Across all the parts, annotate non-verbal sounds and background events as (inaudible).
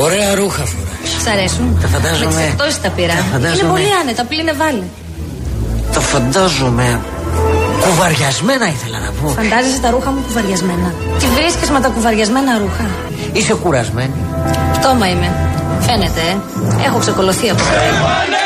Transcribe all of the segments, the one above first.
Ωραία ρούχα φορά. Σ' αρέσουν; Τα φαντάζομαι. Με εξεπτώσεις τα πήρα. Τα φαντάζομαι. Είναι πολύ άνετα, πλύνε βάλε. Τα φαντάζομαι. Κουβαριασμένα ήθελα να πω. Φαντάζεσαι τα ρούχα μου κουβαριασμένα. Τι βρίσκεις με τα κουβαριασμένα ρούχα; Είσαι κουρασμένη. Πτώμα είμαι. Φαίνεται, ε. Έχω ξεκολωθεί από Yeah,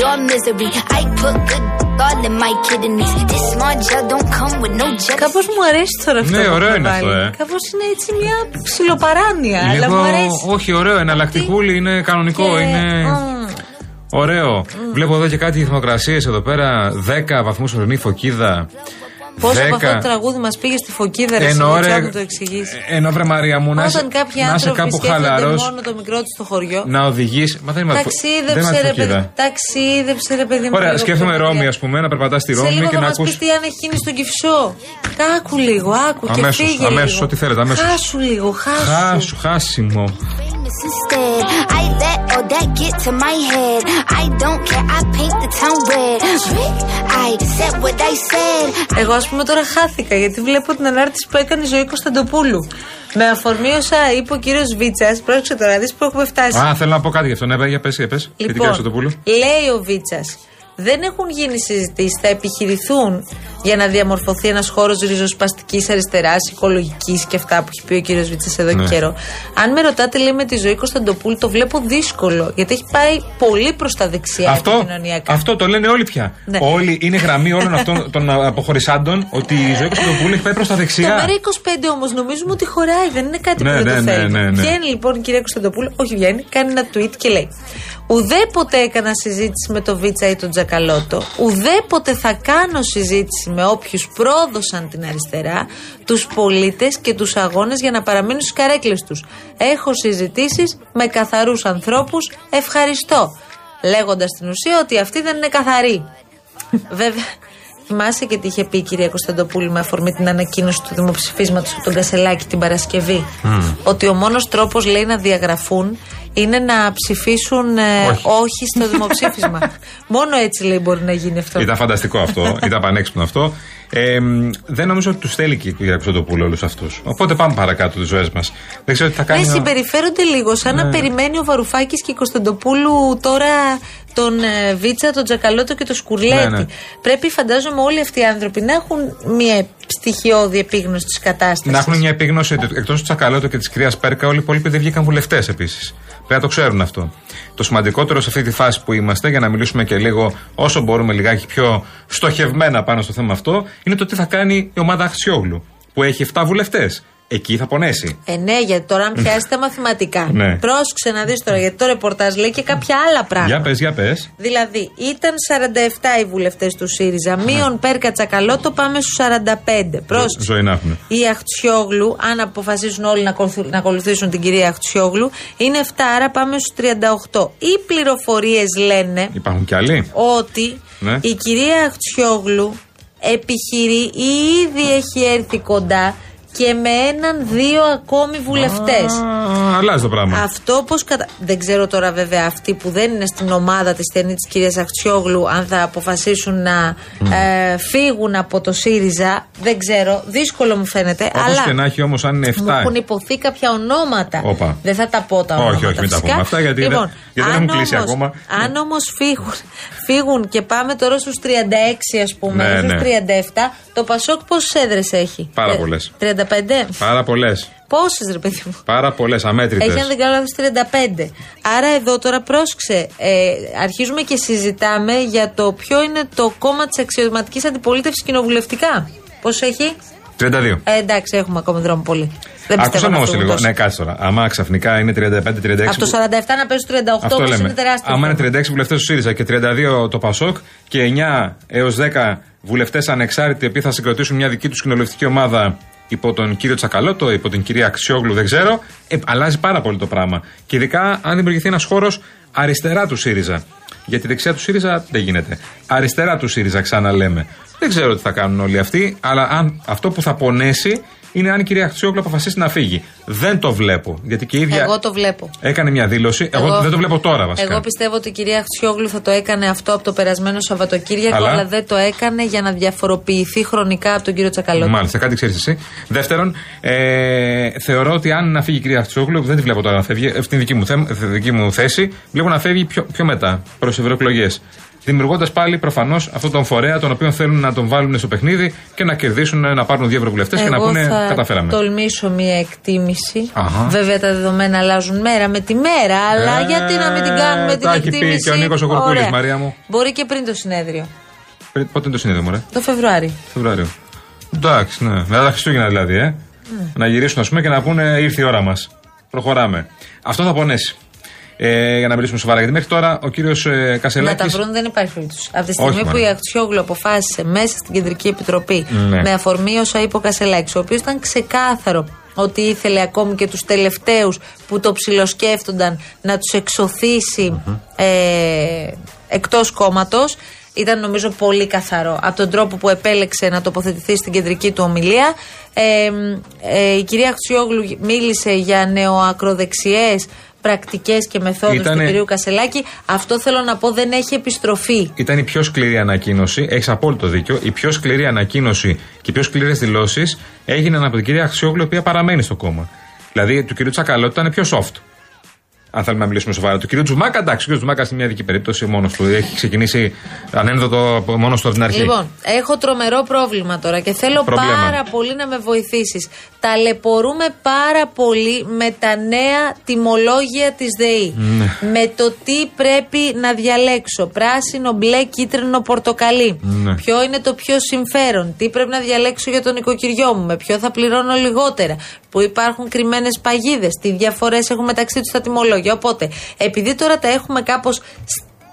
your misery. I put good all in my kidneys. This small gel don't come with no gel. Κάπως μου αρέσει τώρα αυτό. Ναι, που ωραίο έχουμε είναι αυτό, βάλει. ε. Κάπως είναι έτσι μια ψιλοπαράνοια, αλλά μου αρέσει. όχι, ωραίο, εναλλακτικούλη, είναι κανονικό, Και- είναι. Μμ. Ωραίο. Βλέπω εδώ και κάτι θερμοκρασίες εδώ πέρα. 10 βαθμούς ορεινή φωκίδα. Πόσο από 10. αυτό το τραγούδι μας πήγε στη φωκίδα, ρε Ενώ Σιμίτσια, ρε, μου το εξηγήσεις. ενώ βρε Μαρία μου, να είσαι, Όταν κάποιοι να είσαι άνθρωποι κάπου σκέφτονται χαλαρό, μόνο το μικρό τους στο χωριό. να οδηγεί. Μα δεν είμαστε Ταξίδεψε ρε παιδί. φωκίδα. Ταξίδεψε ρε παιδί μου. Ωραία, λίγο σκέφτομαι πιο Ρώμη, μακριά. ας πούμε, να περπατάς στη Σε Ρώμη λίγο και θα να μας ακού. πεις τι αν έχει γίνει στον Κυφσό. Άκου λίγο, άκου και Αμέσως, φύγε αμέσως, λίγο. ό,τι θέλετε, αμέσως. Χάσου λίγο, χάσου. Χάσου, χάσιμο. Famous instead. I let all that get to my head. I don't care. I paint the town red. I said what I said. Εγώ ας πούμε τώρα χάθηκα γιατί βλέπω την ανάρτηση που έκανε η ζωή Κωνσταντοπούλου. Με αφορμή όσα είπε ο κύριος Βίτσας, πρόσεξε τώρα, να δεις που έχουμε φτάσει. Α, θέλω να πω κάτι γι' αυτό. Ναι, για πες, για πες. Λοιπόν, λέει ο Βίτσας, δεν έχουν γίνει συζητήσεις, θα επιχειρηθούν για να διαμορφωθεί ένας χώρος ριζοσπαστικής αριστεράς, οικολογικής και αυτά που έχει πει ο κύριος Βίτσας εδώ Ναι. και καιρό. Αν με ρωτάτε, λέει με τη ζωή Κωνσταντοπούλου, το βλέπω δύσκολο γιατί έχει πάει πολύ προς τα δεξιά Αυτό, επικοινωνιακά. αυτό το λένε όλοι πια. Ναι. Όλοι είναι γραμμή όλων αυτών των αποχωρισάντων ότι η ζωή Κωνσταντοπούλου έχει πάει προς τα Το δεξιά. ΜΕΡΑ 25 όμως νομίζουμε ότι χωράει, δεν είναι κάτι Ναι, που δεν ναι, το ναι, θέλει. ναι, ναι. Βγαίνει λοιπόν η κυρία Κωνσταντοπούλου, όχι βγαίνει, κάνει ένα tweet και λέει: Ουδέποτε έκανα συζήτηση με τον Βίτσα ή τον Τζακαλώτο, ουδέποτε θα κάνω συζήτηση με όποιους πρόδωσαν την αριστερά, τους πολίτες και τους αγώνες για να παραμείνουν στις καρέκλες τους. Έχω συζητήσεις με καθαρούς ανθρώπους. Ευχαριστώ. Λέγοντας στην ουσία ότι αυτοί δεν είναι καθαροί. Βέβαια, θυμάσαι και τι είχε πει η κυρία Κωνσταντοπούλου με αφορμή την ανακοίνωση του δημοψηφίσματος από τον Κασελάκη την Παρασκευή. Ότι ο μόνος τρόπος, λέει, να διαγραφούν είναι να ψηφίσουν ε, Όχι. όχι. στο δημοψήφισμα. (laughs) Μόνο έτσι, λέει, μπορεί να γίνει αυτό. Ήταν φανταστικό αυτό, ήταν πανέξυπνο αυτό. Ε, μ, δεν νομίζω ότι τους θέλει και η κυρία Κωνσταντοπούλου όλους αυτούς. Οπότε πάμε παρακάτω τις ζωές μας. Δεν ξέρω τι θα κάνει. Ναι, ο- συμπεριφέρονται λίγο σαν να Ναι. περιμένει ο Βαρουφάκης και η Κωνσταντοπούλου τώρα τον ε, Βίτσα, τον Τζακαλώτο και τον Σκουρλέτη. Ναι, ναι. Πρέπει, φαντάζομαι, όλοι αυτοί οι άνθρωποι να έχουν μια στοιχειώδη επίγνωση της κατάστασης. Να έχουν μια επίγνωση ότι εκτός του Τσακαλώτο και της κυρία Πέρκα, όλοι οι υπόλοιποι δεν βγήκαν βουλευτές επίσης. Πρέπει να το ξέρουν αυτό. Το σημαντικότερο σε αυτή τη φάση που είμαστε, για να μιλήσουμε και λίγο όσο μπορούμε λιγάκι πιο στοχευμένα πάνω στο θέμα αυτό, είναι το τι θα κάνει η ομάδα Αξιόγλου, που έχει 7 βουλευτές. Εκεί θα πονέσει. Ε, ναι, γιατί τώρα αν πιάσει τα μαθηματικά. Ναι. Πρόσεξε να δεις τώρα, γιατί το ρεπορτάζ λέει και κάποια άλλα πράγματα. Για πες, για πες. Δηλαδή, ήταν 47 οι βουλευτές του ΣΥΡΙΖΑ. Μείον Πέρκα Τσακαλώτο, πάμε στους 45. Πρόσεξε. Ζωή να έχουν. Η Αχτσιόγλου, αν αποφασίσουν όλοι να, ακολουθ- να ακολουθήσουν την κυρία Αχτσιόγλου, είναι 7, άρα πάμε στους 38. Οι πληροφορίες λένε Υπάρχουν κι άλλοι; ότι Ναι. η κυρία Αχτσιόγλου επιχειρεί ή ήδη έχει έρθει κοντά και με έναν δύο ακόμη βουλευτές. Α, αλλάζει το πράγμα. Αυτό πώς κατα... Δεν ξέρω τώρα βέβαια αυτοί που δεν είναι στην ομάδα της στενή της κυρίας Αχτσιόγλου, αν θα αποφασίσουν να ε, φύγουν από το ΣΥΡΙΖΑ. Δεν ξέρω. Δύσκολο μου φαίνεται. Όπως αλλά και να έχει όμως, αν είναι 7. μου έχουν υποθεί κάποια ονόματα. Όπα. Δεν θα τα πω τα Όχι, ονόματα. όχι, μην τα φυσικά. πούμε αυτά, γιατί δεν- λοιπόν, γιατί δεν αν έχουν κλείσει όμως- ακόμα. Αν όμως φύγουν, φύγουν και πάμε τώρα στους 36, ας πούμε, Ναι, στους ναι. 37, το Πασόκ πόσες έδρες έχει; Πάρα Ε, πολλές. 35. Πάρα πολλές. Πόσες, ρε παιδί μου; Πάρα πολλές, αμέτρητες. Έχει, αν δεν κάνω λάθος, 35. Άρα εδώ τώρα πρόσεξε. Ε, αρχίζουμε και συζητάμε για το ποιο είναι το κόμμα της αξιωματικής αντιπολίτευσης κοινοβουλευτικά. Πόσο έχει; 32. Ε, εντάξει, έχουμε ακόμα δρόμο πολύ. Δεν πιστεύω Ακούσαμε να όμως φύγουν λίγο. τόσοι. Ναι, κάτσε τώρα. Άμα ξαφνικά είναι 35-36. Από το 47 να πέσει στο 38 Αυτό όμως λέμε. είναι τεράστιο. Άμα είναι 36 βουλευτές του ΣΥΡΙΖΑ και 32 το ΠΑΣΟΚ και 9 έως 10 βουλευτές ανεξάρτητοι οι οποίοι θα συγκροτήσουν μια δική τους κοινοβουλευτική ομάδα υπό τον κύριο Τσακαλώτο, υπό την κυρία Αξιόγλου, δεν ξέρω, ε, αλλάζει πάρα πολύ το πράγμα. Και ειδικά αν δημιουργηθεί ένας χώρος αριστερά του ΣΥΡΙΖΑ. Γιατί δεξιά του ΣΥΡΙΖΑ δεν γίνεται. Αριστερά του ΣΥΡΙΖΑ, ξαναλέμε. Δεν ξέρω τι θα κάνουν όλοι αυτοί, αλλά αν, αυτό που θα πονέσει είναι αν η κυρία Αξιόγλου αποφασίσει να φύγει. Δεν το βλέπω. Γιατί και η ίδια Εγώ το βλέπω. έκανε μια δήλωση. Εγώ, δεν το βλέπω τώρα βασικά. Εγώ πιστεύω ότι η κυρία Χτσιόγλου θα το έκανε αυτό από το περασμένο Σαββατοκύριακο, Αλλά- αλλά, δεν το έκανε για να διαφοροποιηθεί χρονικά από τον κύριο Τσακαλώτο. Μάλιστα, κάτι ξέρεις εσύ. Δεύτερον, ε, θεωρώ ότι αν να φύγει η κυρία Χτσόγλου, δεν τη βλέπω τώρα να φεύγει, αυτή είναι δική μου, θέμ- δική μου θέση, βλέπω να φεύγει πιο, πιο μετά, προς ευρωεκλογές. Δημιουργώντας πάλι προφανώς αυτόν τον φορέα τον οποίο θέλουν να τον βάλουν στο παιχνίδι και να κερδίσουν, να πάρουν δύο ευρωβουλευτές και να Εγώ πούνε θα καταφέραμε. τολμήσω μία εκτίμηση. Αχα. Βέβαια τα δεδομένα αλλάζουν μέρα με τη μέρα, αλλά Ε, γιατί να μην την κάνουμε την τα έχει πει εκτίμηση. και ο Νίκος ο Κουρκούλης, Ωραία. Μαρία μου. Μπορεί και πριν το συνέδριο. Πριν- Πότε είναι το συνέδριο, μωρέ; Το Φεβρουάριο. Φεβρουάριο. Εντάξει, ναι. Μετά τα Χριστούγεννα δηλαδή, ε. Να γυρίσουν, ας πούμε, και να πούνε ήρθε η ώρα μας. Προχωράμε. Αυτό θα πονέσει. Ε, για να μιλήσουμε σοβαρά. Γιατί μέχρι τώρα ο κύριος ε, Να Κασελάκη. τα βρουν δεν υπάρχει περίπτωση. Από τη στιγμή Όχι, που μάλλον. η Ακτιόγλου αποφάσισε μέσα στην Κεντρική Επιτροπή Ναι. με αφορμή όσα είπε ο Κασελάκης, ο οποίος ήταν ξεκάθαρο ότι ήθελε ακόμη και τους τελευταίους που το ψιλοσκέφτονταν να τους εξωθήσει ε, εκτός κόμματος. Ήταν νομίζω πολύ καθαρό από τον τρόπο που επέλεξε να τοποθετηθεί στην κεντρική του ομιλία. Ε, ε, η κυρία Αξιόγλου μίλησε για νεοακροδεξιές πρακτικές και μεθόδους Ήτανε- του κυρίου Κασελάκη. Αυτό θέλω να πω δεν έχει επιστροφή. Ήταν η πιο σκληρή ανακοίνωση. Έχεις απόλυτο δίκιο. Η πιο σκληρή ανακοίνωση και οι πιο σκληρές δηλώσεις έγιναν από την κυρία Αξιόγλου, η οποία παραμένει στο κόμμα. Δηλαδή του κυρίου Τσακαλώτη ήταν πιο soft. Αν θέλουμε να μιλήσουμε σοβαρά. Του κυρίου Τζουμάκα, εντάξει, ο κύριος Τζουμάκα είναι μια ειδική περίπτωση μόνος του. Έχει ξεκινήσει ανένδοτο μόνος του από την αρχή. Λοιπόν, έχω τρομερό πρόβλημα τώρα και θέλω Πρόβλημα. πάρα πολύ να με βοηθήσεις. Ταλαιπωρούμε πάρα πολύ με τα νέα τιμολόγια της ΔΕΗ. Ναι. Με το τι πρέπει να διαλέξω. Πράσινο, μπλε, κίτρινο, πορτοκαλί. Ναι. Ποιο είναι το πιο συμφέρον; Τι πρέπει να διαλέξω για τον νοικοκυριό μου; Με ποιο θα πληρώνω λιγότερα; Που υπάρχουν κρυμμένες παγίδες; Τι διαφορές έχουν μεταξύ τους τα τιμολόγια; Οπότε, επειδή τώρα τα έχουμε κάπως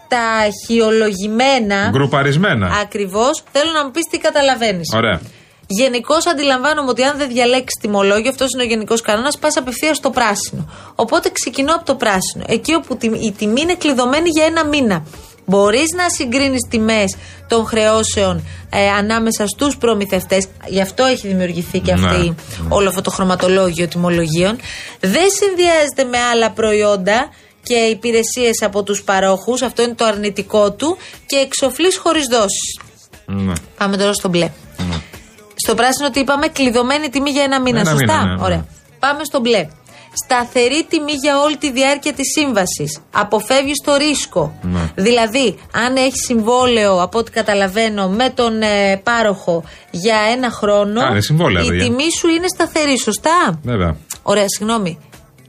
σταχυολογημένα. Γκρουπαρισμένα. Ακριβώς. Θέλω να μου πεις τι καταλαβαίνεις. Ωραία. Γενικώς αντιλαμβάνομαι ότι αν δεν διαλέξεις τιμολόγιο, αυτός είναι ο γενικός κανόνας, πας απευθείας στο πράσινο. Οπότε ξεκινώ από το πράσινο. Εκεί όπου τη- η τιμή είναι κλειδωμένη για ένα μήνα. Μπορείς να συγκρίνεις τιμές των χρεώσεων ε, ανάμεσα στους προμηθευτές. Γι' αυτό έχει δημιουργηθεί και Ναι. αυτή, όλο αυτό το χρωματολόγιο τιμολογίων. Δεν συνδυάζεται με άλλα προϊόντα και υπηρεσίες από τους παρόχους. Αυτό είναι το αρνητικό του. Και εξοφλείς χωρίς δόσεις. Ναι. Πάμε τώρα στο μπλε. Στο πράσινο τι είπαμε, κλειδωμένη τιμή για ένα μήνα. Ένα σωστά; μήνα, ναι, ναι. Ωραία. Πάμε στο μπλε. Σταθερή τιμή για όλη τη διάρκεια της σύμβασης. Αποφεύγεις το ρίσκο. Ναι. Δηλαδή, αν έχεις συμβόλαιο, από ό,τι καταλαβαίνω, με τον ε, πάροχο για ένα χρόνο, Α, είναι συμβόλαια, η παιδιά. τιμή σου είναι σταθερή. Σωστά; Βέβαια. Ωραία, συγγνώμη.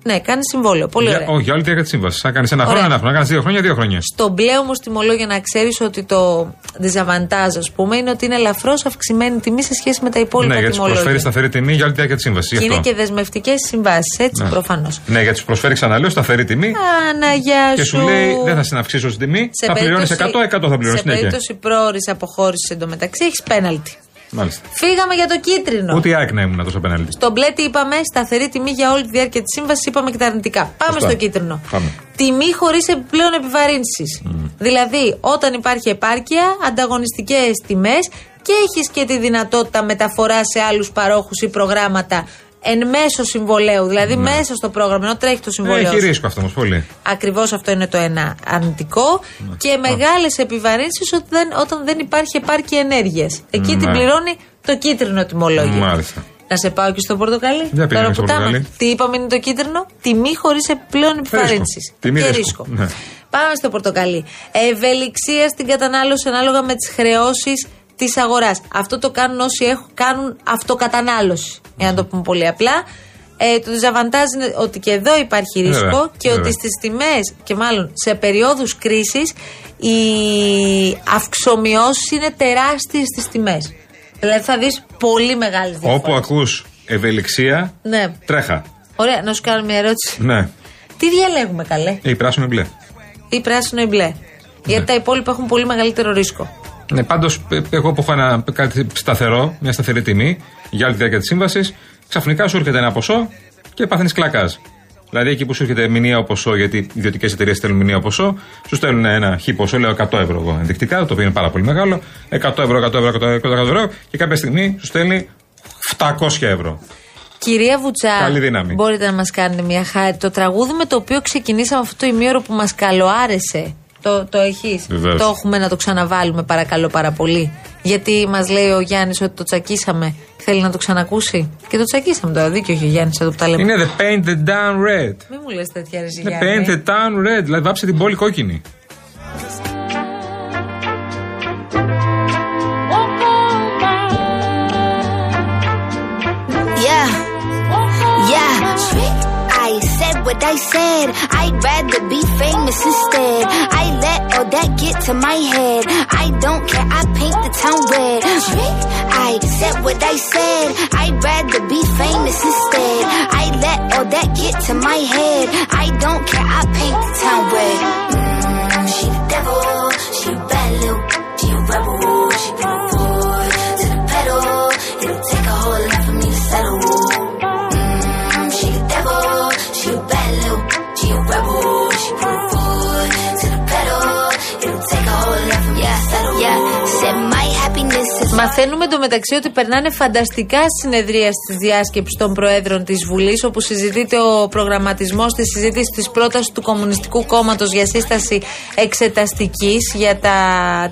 Ναι, κάνεις συμβόλαιο. Πολύ Για, ωραία. όχι, για όλη τη διάρκεια της σύμβασης. Αν κάνεις ένα χρόνο, Ωραία. ένα χρόνο. Αν κάνεις δύο χρόνια, δύο χρόνια. Στο μπλε όμως τιμολόγιο να ξέρεις ότι το διζαβαντάζ, ας πούμε, είναι ότι είναι ελαφρώς αυξημένη τιμή σε σχέση με τα υπόλοιπα Ναι, γιατί του τιμολόγια. προσφέρεις σταθερή τιμή για όλη τη διάρκεια της σύμβασης. Και είναι και δεσμευτικές συμβάσεις, έτσι Ναι. προφανώς. Ναι, γιατί του προσφέρεις ξαναλέω σταθερή τιμή Αναγιά και σου λέει δεν θα συναυξήσω στην τιμή, θα πληρώνεις 100, 100 θα πληρώνεις σε συνέχεια. περίπτωση πρόορη αποχώρησης εντωμεταξύ έχεις πέναλτι. Μάλιστα. Φύγαμε για το κίτρινο. Ούτε η ΑΕΚ να ήμουν τόσο πέναλτη. Στο μπλε τι είπαμε, σταθερή τιμή για όλη τη διάρκεια της σύμβασης, είπαμε και τα αρνητικά. Πάμε Σωστά. στο κίτρινο. Πάμε. Τιμή χωρίς επιπλέον επιβαρύνσεις. Δηλαδή, όταν υπάρχει επάρκεια, ανταγωνιστικές τιμές και έχεις και τη δυνατότητα μεταφορά σε άλλους παρόχους ή προγράμματα εν μέσω συμβολέου. Δηλαδή, μέσα στο πρόγραμμα, ενώ τρέχει το συμβόλαιο. Ναι. Έχει ρίσκο αυτό όμως πολύ. Ακριβώς αυτό είναι το ένα αρνητικό. Και μεγάλες επιβαρύνσεις όταν, όταν δεν υπάρχει επάρκεια ενέργειας. Εκεί Ναι. την πληρώνει το κίτρινο τιμολόγιο. Μάλιστα. Να σε πάω και στο πορτοκαλί. Για πήγαινε Τώρα στο που τα πορτοκαλί. είμαι. Τι είπαμε είναι το κίτρινο; Τιμή χωρίς επιπλέον επιβαρύνσεις. Τιμή Και ρίσκο. ρίσκο. Ναι. Πάμε στο πορτοκαλί. Ευελιξία στην κατανάλωση ανάλογα με τις χρεώσεις της αγοράς. Αυτό το κάνουν όσοι έχουν, κάνουν αυτοκατανάλωση. Για να το πούμε πολύ απλά. Ε, το dezavantage είναι ότι και εδώ υπάρχει ρίσκο Βέβαια, και βέβαια. ότι στις τιμές και μάλλον σε περιόδους κρίσης οι αυξομοιώσεις είναι τεράστιες στις τιμές. Δηλαδή θα δεις πολύ μεγάλες διαφορές. Όπου ακούς ευελιξία, Ναι. τρέχα. Ωραία, να σου κάνω μια ερώτηση. Ναι. Τι διαλέγουμε καλέ, Ή πράσινο ή μπλε. ή πράσινο ή μπλε. Γιατί τα υπόλοιπα έχουν πολύ μεγαλύτερο ρίσκο. Ναι, πάντως, εγώ που έχω ένα κάτι σταθερό, μια σταθερή τιμή για όλη τη διάρκεια της σύμβασης, ξαφνικά σου έρχεται ένα ποσό και παθαίνεις κλακάς. Δηλαδή εκεί που σου έρχεται μηνιαίο ποσό, γιατί ιδιωτικές εταιρείες στέλνουν μηνιαίο ποσό, σου στέλνουν ένα χ ποσό, λέω 100 ευρώ εγώ ενδεικτικά, το οποίο είναι πάρα πολύ μεγάλο. 100 ευρώ, 100 ευρώ, 100 ευρώ, 100 ευρώ και κάποια στιγμή σου στέλνει 700 ευρώ. Κυρία Βουτσά, Καλή δύναμη. μπορείτε να μας κάνετε μια χάρη. Το τραγούδι με το οποίο ξεκινήσαμε αυτό το ημίωρο που μας καλοάρεσε. Το, το έχεις. Βεβαίως. Το έχουμε να το ξαναβάλουμε, παρακαλώ πάρα πολύ. Γιατί μας λέει ο Γιάννης ότι το τσακίσαμε. Θέλει να το ξανακούσει. Και το τσακίσαμε τώρα. Δίκιο έχει ο Γιάννης εδώ που τα λέμε. Είναι the paint the town red. Μην μου λες τέτοια ρε The Γιάννη. paint the town red. Δηλαδή βάψε την πόλη κόκκινη. What I said. I'd rather be famous instead. I let all that get to my head. I don't care. I paint the town red. I said what I said. I'd rather be famous instead. I let all that get to my head. I don't care. I paint the town red. Mm, she the devil. Happiness is. Μαθαίνουμε εντωμεταξύ ότι περνάνε φανταστικά συνεδρία τη διάσκεψη των Προέδρων της Βουλής, όπου συζητείται ο προγραμματισμός της συζήτησης της πρότασης του Κομμουνιστικού Κόμματος για σύσταση εξεταστικής για τα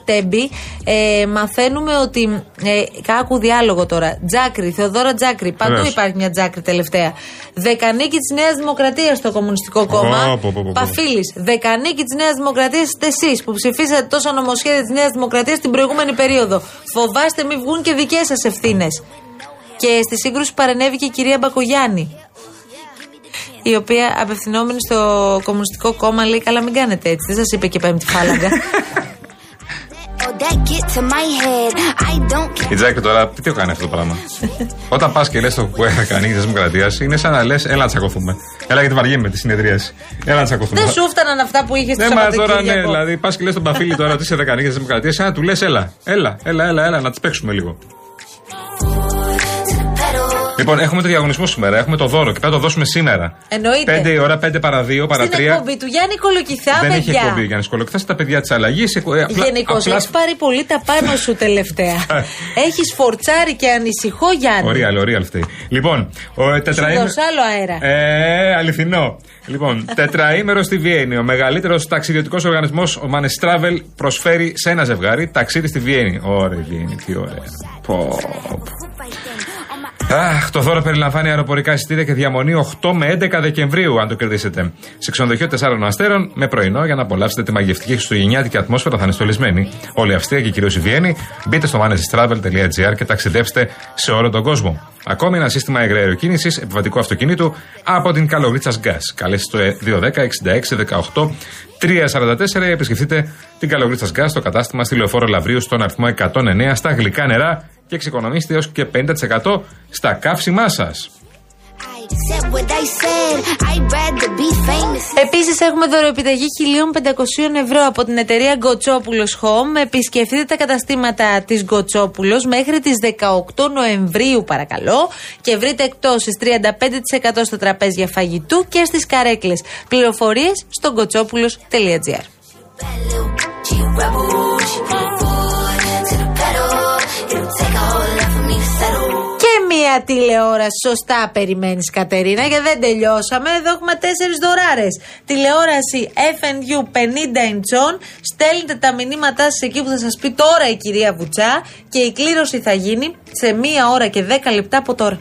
τέμπη. Ε, μαθαίνουμε ότι. Ε, κάκου διάλογο τώρα. Τζάκρη, Θεοδόρα Τζάκρη. Παντού Βεβαίως. υπάρχει μια Τζάκρη τελευταία. Δεκανίκη της Νέας Δημοκρατίας στο Κομμουνιστικό Κόμμα. πω, πω, πω, πω. Παφίλης. Δεκανίκη της Νέας Δημοκρατίας είστε εσείς που ψηφίσατε τόσο νομοσχέδια της Νέας Δημοκρατίας την προηγούμενη περίοδο. Φοβάστε μην βγουν και δικές σας ευθύνες. Και στη σύγκρουση παρενέβη και η κυρία Μπακογιάννη. Η οποία απευθυνόμενη στο Κομμουνιστικό Κόμμα λέει: Καλά, μην κάνετε έτσι. Δεν σας είπε και πέμπτη φάλαγγα. (laughs) All that get to my head. I don't care. Η Τζάκη τώρα, τι το κάνει αυτό το πράγμα; (laughs) Όταν πας και λες το που έκανε η Δημοκρατία, είναι σαν να λες: Έλα να τσακωθούμε. Έλα γιατί βαριέμαι τη συνεδρίαση. Έλα να τσακωθούμε. Δεν σου φτάναν αυτά που είχες στο Ναι, μας τώρα ναι, Σαββατοκύριακο. δηλαδή πας και λες τον Παφίλη τώρα ότι είσαι δεκανίκη τη Δημοκρατία, σαν να του λες: Έλα, έλα, έλα, έλα, έλα, να τις παίξουμε λίγο. To the pedal. Λοιπόν, έχουμε το διαγωνισμό σήμερα, έχουμε το δώρο και πρέπει να το δώσουμε σήμερα. Εννοείται. 5 η ώρα, 5 παρα 2, παρα 3. Στην εκπομπή του Γιάννη Κολοκυθά, Δεν έχει παιδιά. εκπομπή για να σκολοκτάσει τα παιδιά της αλλαγής. Γενικώς έχεις πάρει πολύ τα πάνω σου τελευταία. (laughs) έχεις φορτσάρει και ανησυχώ, Γιάννη. Ωραία, ωραία αυτή. Λοιπόν, ο Σου τετραήμερο. δώσα άλλο αέρα. Ε, αληθινό. Λοιπόν, (laughs) τετραήμερος στη Βιέννη. Ο μεγαλύτερος ταξιδιωτικός οργανισμός, ο Manes Travel, προσφέρει σε ένα ζευγάρι ταξίδι στη Βιέννη. Ωραία, Βιέννη, τι ωραία. Πω, πω. Αχ, το δώρο περιλαμβάνει αεροπορικά εισιτήρια και διαμονή 8 με 11 Δεκεμβρίου, αν το κερδίσετε. Σε ξενοδοχείο 4 αστέρων, με πρωινό για να απολαύσετε τη μαγευτική χριστουγεννιάτικη ατμόσφαιρα θα είναι στολισμένη. Όλη η Αυστρία και κυρίως η Βιέννη. Μπείτε στο manestravel.gr και ταξιδέψτε σε όλο τον κόσμο. Ακόμη ένα σύστημα εγραεροκίνηση επιβατικού αυτοκινήτου από την Καλογρίτσα Gas. Καλέστε στο 210 66 18 344 ή επισκεφτείτε την Καλογρίτσα Gas στο κατάστημα στη Λεωφόρο Λαβρίου στον αριθμό 109 στα γλυκά νερά και εξοικονομήστε έως και 50% στα καύσιμά σας. I said what I said. I'd rather be famous. Επίσης, έχουμε δωροεπιταγή 1.500 ευρώ από την εταιρεία Γκοτσόπουλος Home. Επισκεφτείτε τα καταστήματα της Γκοτσόπουλος μέχρι τις 18 Νοεμβρίου, παρακαλώ, και βρείτε εκτόσει 35% στα τραπέζια φαγητού και στις καρέκλες. Πληροφορίες στο γκοτσόπουλο.gr. μία τηλεόραση. Σωστά περιμένεις, Κατερίνα, γιατί δεν τελειώσαμε. Εδώ έχουμε τέσσερις δωράρες. Τηλεόραση FNU 50 inch. Στέλνετε τα μηνύματά σας εκεί που θα σας πει τώρα η κυρία Βουτσά και η κλήρωση θα γίνει σε μία ώρα και 10 λεπτά από τώρα.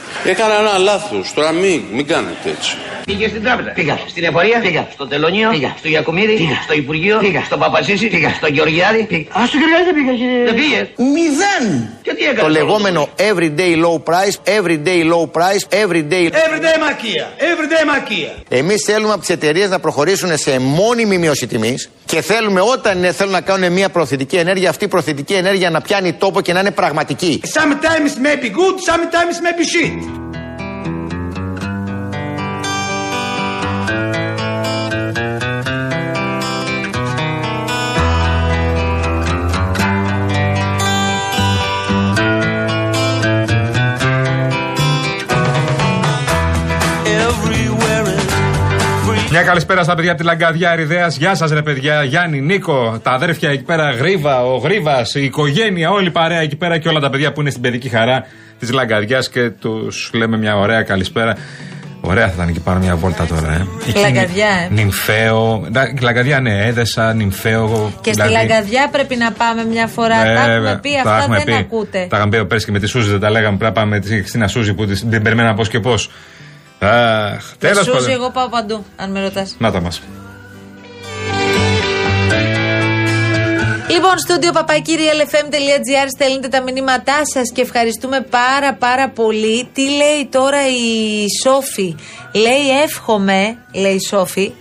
Έκανα ένα λάθος. Τώρα μην, μην κάνετε έτσι. Πήγε στην τράπεζα. Πήγα. Στην εφορία. Πήγα. Στο τελωνίο. Πήγα. Στο Γιακουμίδη. Πήγα. Στο Υπουργείο. Πήγα. Στον Παπασίση. Πήγα. Στο Γεωργιάδη. Πήγα. Α, στο Γεωργιάδη δεν πήγα. Δεν πήγες. Μηδέν. Και τι έκανες; Το λεγόμενο everyday low price, everyday low price, everyday. Everyday μακία. Everyday μακία. Εμείς θέλουμε από τις εταιρείες να προχωρήσουν σε μόνιμη μείωση τιμής και θέλουμε όταν είναι, θέλουν να κάνουν μια προθετική ενέργεια, αυτή η προθετική ενέργεια να πιάνει τόπο και να είναι πραγματική. Sometimes may be good, sometimes may be shit. Μια καλησπέρα στα παιδιά από τη Λαγκαδιά Ερυδέας. Γεια σας, ρε παιδιά. Γιάννη, Νίκο, τα αδέρφια εκεί πέρα, Γρήβα, ο Γρήβας, η οικογένεια, όλη η παρέα εκεί πέρα και όλα τα παιδιά που είναι στην παιδική χαρά της Λαγκαδιάς και τους λέμε μια ωραία καλησπέρα. Ωραία θα ήταν εκεί πάνω μια βόλτα τώρα, ε. Εκεί Λαγκαδιά, ε. Νυμφαίο. Να- Λαγκαδιά, ναι, έδεσα, νυμφαίο. Και δηλαδή- στη Λαγκαδιά πρέπει να πάμε μια φορά. τα Βέβαια, έχουμε πει, τα αυτά έχουμε δεν πει. ακούτε. Τα είχαμε πει πέρσι και με τη Σούζη, δεν τα λέγαμε. Πρέπει να πάμε με τη Χριστίνα Σούζη που της- δεν περιμέναμε πώς και πώς. Αχ, Με τέλος Σούζη, πάντων. εγώ πάω παντού, αν με ρωτάς. Να τα μας. Λοιπόν, στούντιο παπακύριαλεφm.gr στέλνετε τα μηνύματά σας και ευχαριστούμε πάρα πάρα πολύ. Τι λέει τώρα η Σόφη; Λέει, εύχομαι, λέει η Σόφη,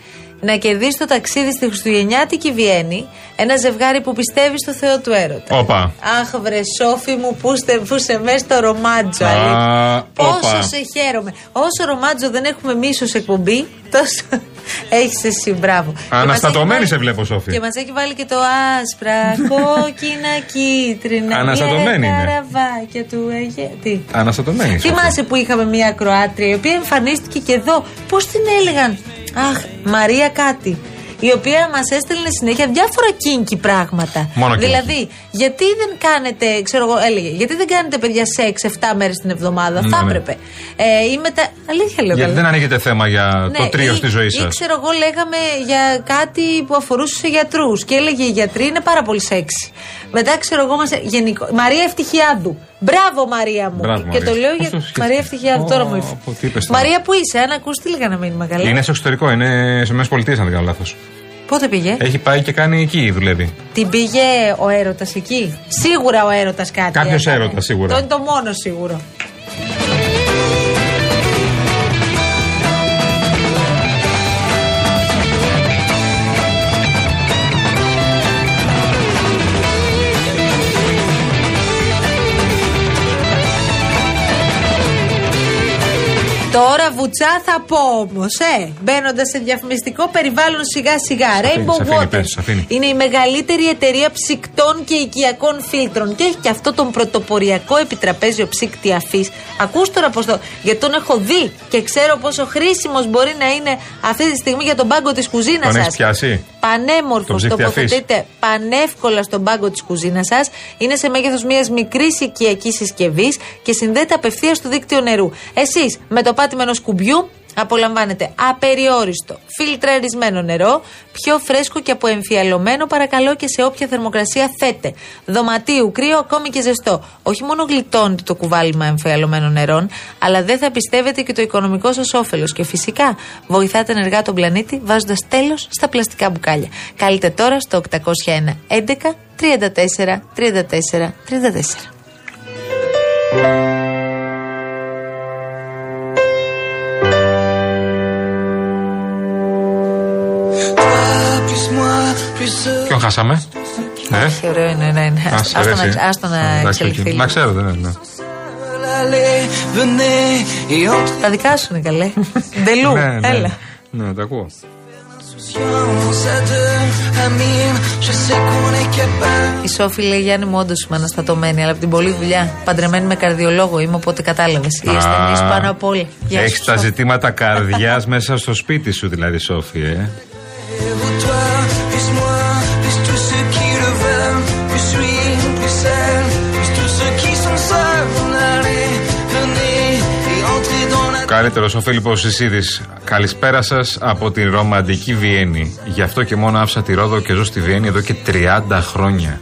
να κερδίσει το ταξίδι στη Χριστουγεννιάτικη Βιέννη ένα ζευγάρι που πιστεύει στο Θεό του έρωτα. Όπα. Αχ, βρε Σόφη μου, που, είστε, που είσαι μέσα στο ρομάτζο. Α, αλήθεια. Πόσο όπα. σε χαίρομαι. Όσο ρομάτζο δεν έχουμε εμείς ως εκπομπή, τόσο (laughs) έχεις εσύ. Μπράβο. Και μας Αναστατωμένη έχει σε βάλει- βλέπω, Σόφη. Και μας έχει βάλει και το άσπρα, (laughs) κόκκινα, κίτρινα. Αναστατωμένη μια είναι. καραβάκια του Αιγαίου. Τι; Αναστατωμένη. Σόφη. Θυμάσαι που είχαμε μια Κροάτρια η οποία εμφανίστηκε και εδώ. Πώς την έλεγαν; Αχ, Μαρία κάτι. Η οποία μας έστελνε συνέχεια διάφορα κίνκι πράγματα. Μόνο κίνκι. δηλαδή, γιατί δεν κάνετε, ξέρω εγώ, έλεγε, γιατί δεν κάνετε παιδιά σεξ 7 μέρες την εβδομάδα; Ναι, θα ναι. έπρεπε. Ε, ή μετά. Αλήθεια λέω. Γιατί καλά. δεν ανοίγετε θέμα για το Ναι, τρίο ή- στη ζωή Ή σας; ξέρω εγώ, λέγαμε για κάτι που αφορούσε σε γιατρούς. Και έλεγε οι γιατροί είναι πάρα πολύ σεξι. Μετά ξέρω εγώ, μας, γενικό, Μαρία Ευτυχιάδου. Μπράβο Μαρία μου. Μπράβο, και Μαρία. το λέω Πώς για. το σκέφτηκες; Μαρία Ευτυχιάδου, τώρα μου Ω, ήρθε. πω, τι είπες τώρα; Μαρία που είσαι, αν ακούς τι λέγανε μήνυμα καλά. Είναι στο εξωτερικό, είναι σε ΗΠΑ, αν δεν κάνω λάθος. Πότε πήγε; Έχει πάει και κάνει εκεί, δουλεύει. Την πήγε ο έρωτας εκεί; Σίγουρα ο έρωτας κάτι. Κάποιος έκανε. έρωτας, σίγουρα. Το είναι το μόνο σίγουρο. Βουτσά θα πω όμως, ε. Μπαίνοντας σε διαφημιστικό περιβάλλον σιγά σιγά. Rainbow σ' αφήνει, Water. πες, σ' αφήνει. Είναι η μεγαλύτερη εταιρεία ψυκτών και οικιακών φίλτρων. Και έχει και αυτό τον πρωτοποριακό επιτραπέζιο ψύκτη αφής. Ακούς τώρα πώς το. Γιατί τον έχω δει και ξέρω πόσο χρήσιμος μπορεί να είναι αυτή τη στιγμή για τον πάγκο της κουζίνας Τον σας. έχεις πιάσει; Πανέμορφος. Τον ψύκτη αφής; Τοποθετείται πανεύκολα στον πάγκο της κουζίνας σας. Είναι σε μέγεθος μιας μικρής οικιακής συσκευής και συνδέεται απευθείας στο δίκτυο νερού. Εσείς με το πάτημα ενό κουμπιού απολαμβάνετε απεριόριστο, φιλτραρισμένο νερό, πιο φρέσκο και αποεμφιαλωμένο παρακαλώ και σε όποια θερμοκρασία θέτε. Δωματίου, κρύο, ακόμη και ζεστό. Όχι μόνο γλιτώνετε το κουβάλιμα εμφιαλωμένων νερών, αλλά δεν θα πιστεύετε και το οικονομικό σας όφελος. Και φυσικά βοηθάτε ενεργά τον πλανήτη βάζοντας τέλος στα πλαστικά μπουκάλια. Καλείτε τώρα στο 801 11 34 34 34. Ποιον χάσαμε. Ε, Όχι, ωραίο είναι, ναι, ναι. ας Άστο αρέσει. να- Άστο να Εντάξει, εξελιχθεί. οκ. λίγο. Να ξέρω, δεν είναι. Τα δικά σου είναι καλέ. (laughs) Ντελού, Ναι, ναι. έλα. Ναι, τα ακούω. Η Σόφη λέει Γιάννη μου όντως είμαι αναστατωμένη, αλλά από την πολλή δουλειά. Παντρεμένη με καρδιολόγο είμαι, οπότε κατάλαβες. Οι ασθενείς πάνω απ' όλα. Γεια Έχεις σου, τα Σόφη. ζητήματα καρδιάς (laughs) μέσα στο σπίτι σου, δηλαδή, Σόφη, ε. Καλύτερος ο Φίλιππος Ισίδη. Καλησπέρα σας από την ρομαντική Βιέννη. Γι' αυτό και μόνο άφησα τη Ρόδο και ζω στη Βιέννη εδώ και 30 χρόνια.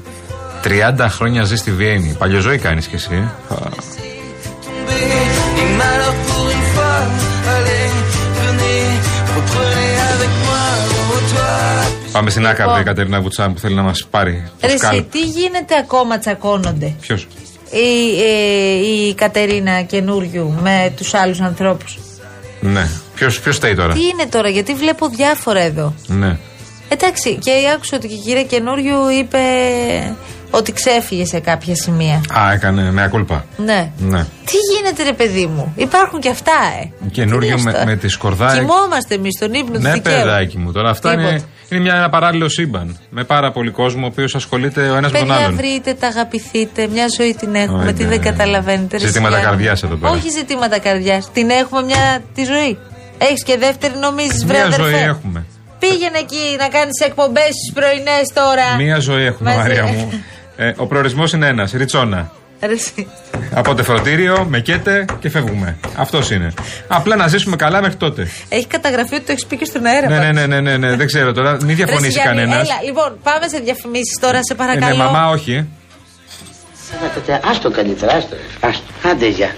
30 χρόνια ζει στη Βιέννη. Παλιοζώη κάνεις κι εσύ. ε. Α. Πάμε στην άκαρδη Λοιπόν. η Κατερίνα Βουτσάν που θέλει να μας πάρει. το Ρε, εσύ, σκάλπ. τι γίνεται ακόμα τσακώνονται; Ποιος; Η, ε, η Κατερίνα καινούριου με τους άλλους ανθρώπους. Ναι. Ποιος ποιος στέει τώρα; Τι είναι τώρα, γιατί βλέπω διάφορα εδώ. Ναι. Εντάξει, και άκουσα ότι και η κυρία καινούριου είπε ότι ξέφυγε σε κάποια σημεία. Α, έκανε με ακούλπα. Ναι. Ναι. Τι γίνεται, ρε παιδί μου, υπάρχουν και αυτά, ε. Καινούριο Τι με, λες τώρα; με τη σκορδά. Κοιμόμαστε εμείς στον ύπνο του Ναι, δικαίου. παιδάκι μου. Τώρα αυτά Τίποτα. είναι, είναι μια, ένα παράλληλο σύμπαν. Με πάρα πολύ κόσμο ο οποίος ασχολείται ο ένας με τον Παιδιά, άλλον. βρείτε, τα αγαπηθείτε. Μια ζωή την έχουμε. Ωραία. Τι δεν καταλαβαίνετε. ρε Ζητήματα Σιγιάννη. καρδιάς εδώ πέρα. Όχι ζητήματα καρδιάς. Την έχουμε μια τη ζωή. Έχεις και δεύτερη νομίζεις, βρε Μια αδερφέ; ζωή έχουμε. Πήγαινε εκεί να κάνεις εκπομπές στις πρωινές τώρα. Μία ζωή έχουμε, Μαζί. Μαρία μου. (laughs) Ε, ο προορισμός είναι ένας, ριτσόνα. Ρε εσύ. Από τεφροντήριο, με κέτε και φεύγουμε. Αυτός είναι. Απλά να ζήσουμε καλά μέχρι τότε. Έχει καταγραφεί ότι το έχεις πει και στον αέρα. Ναι, ναι, πάντως. ναι, ναι, ναι, ναι, δεν ξέρω τώρα. Μην Ρε διαφωνήσει Σιγιάννη, κανένας. Έλα, λοιπόν, πάμε σε διαφημίσεις τώρα, σε Ε, παρακαλώ. ναι, μαμά, όχι. ε. Άστο καλύτερα, άστο. Άστο. Άντε, γεια.